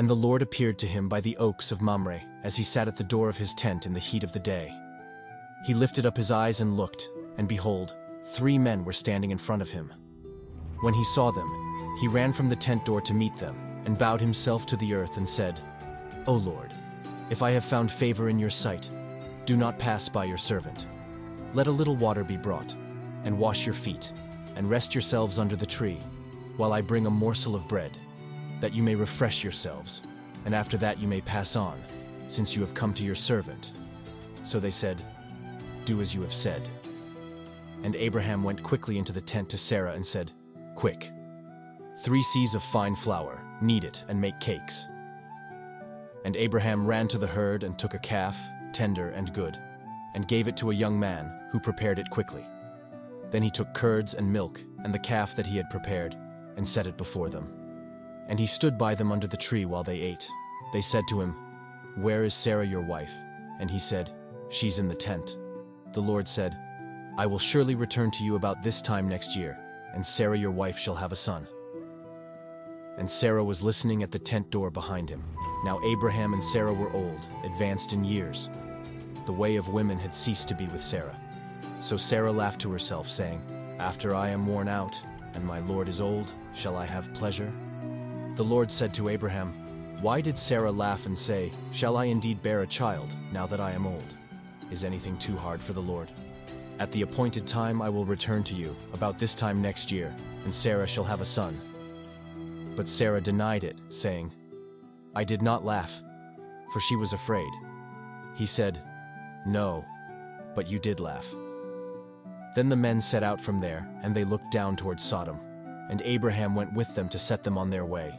And the Lord appeared to him by the oaks of Mamre, as he sat at the door of his tent in the heat of the day. He lifted up his eyes and looked, and behold, three men were standing in front of him. When he saw them, he ran from the tent door to meet them, and bowed himself to the earth and said, O Lord, if I have found favor in your sight, do not pass by your servant. Let a little water be brought, and wash your feet, and rest yourselves under the tree, while I bring a morsel of bread, that you may refresh yourselves, and after that you may pass on, since you have come to your servant. So they said, Do as you have said. And Abraham went quickly into the tent to Sarah and said, Quick, three seahs of fine flour, knead it, and make cakes. And Abraham ran to the herd and took a calf, tender and good, and gave it to a young man, who prepared it quickly. Then he took curds and milk, and the calf that he had prepared, and set it before them. And he stood by them under the tree while they ate. They said to him, Where is Sarah your wife? And he said, She's in the tent. The Lord said, I will surely return to you about this time next year, and Sarah your wife shall have a son. And Sarah was listening at the tent door behind him. Now Abraham and Sarah were old, advanced in years. The way of women had ceased to be with Sarah. So Sarah laughed to herself, saying, After I am worn out, and my Lord is old, shall I have pleasure? The Lord said to Abraham, Why did Sarah laugh and say, Shall I indeed bear a child, now that I am old? Is anything too hard for the Lord? At the appointed time I will return to you, about this time next year, and Sarah shall have a son. But Sarah denied it, saying, I did not laugh, for she was afraid. He said, No, but you did laugh. Then the men set out from there, and they looked down toward Sodom. And Abraham went with them to set them on their way.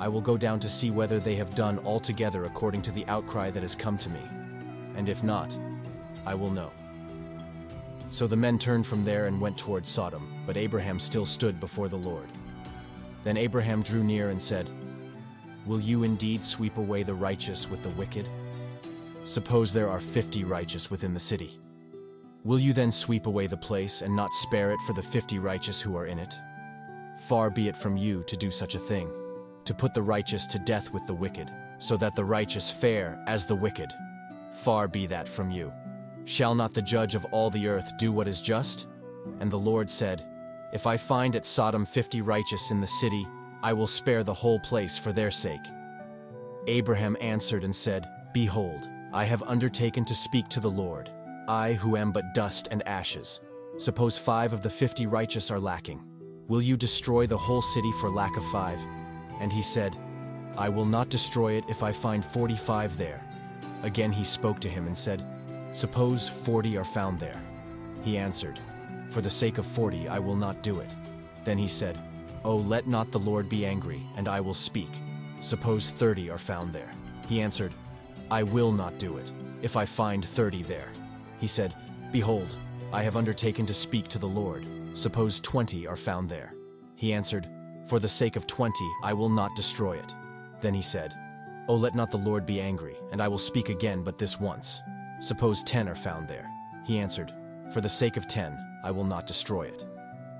I will go down to see whether they have done altogether according to the outcry that has come to me. And if not, I will know. So the men turned from there and went toward Sodom, but Abraham still stood before the Lord. Then Abraham drew near and said, Will you indeed sweep away the righteous with the wicked? Suppose there are fifty righteous within the city. Will you then sweep away the place and not spare it for the fifty righteous who are in it? Far be it from you to do such a thing, to put the righteous to death with the wicked, so that the righteous fare as the wicked. Far be that from you. Shall not the judge of all the earth do what is just? And the Lord said, If I find at Sodom fifty righteous in the city, I will spare the whole place for their sake. Abraham answered and said, Behold, I have undertaken to speak to the Lord, I who am but dust and ashes. Suppose five of the fifty righteous are lacking. Will you destroy the whole city for lack of five? And he said, I will not destroy it if I find forty-five there. Again he spoke to him and said, Suppose forty are found there. He answered, For the sake of forty I will not do it. Then he said, Oh, let not the Lord be angry, and I will speak. Suppose thirty are found there. He answered, I will not do it, if I find thirty there. He said, Behold, I have undertaken to speak to the Lord. Suppose twenty are found there. He answered, For the sake of twenty I will not destroy it. Then he said, Oh, let not the Lord be angry, and I will speak again but this once. Suppose ten are found there. He answered, For the sake of ten, I will not destroy it.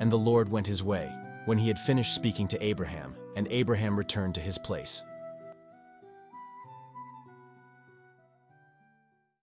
And the Lord went his way, when he had finished speaking to Abraham, and Abraham returned to his place.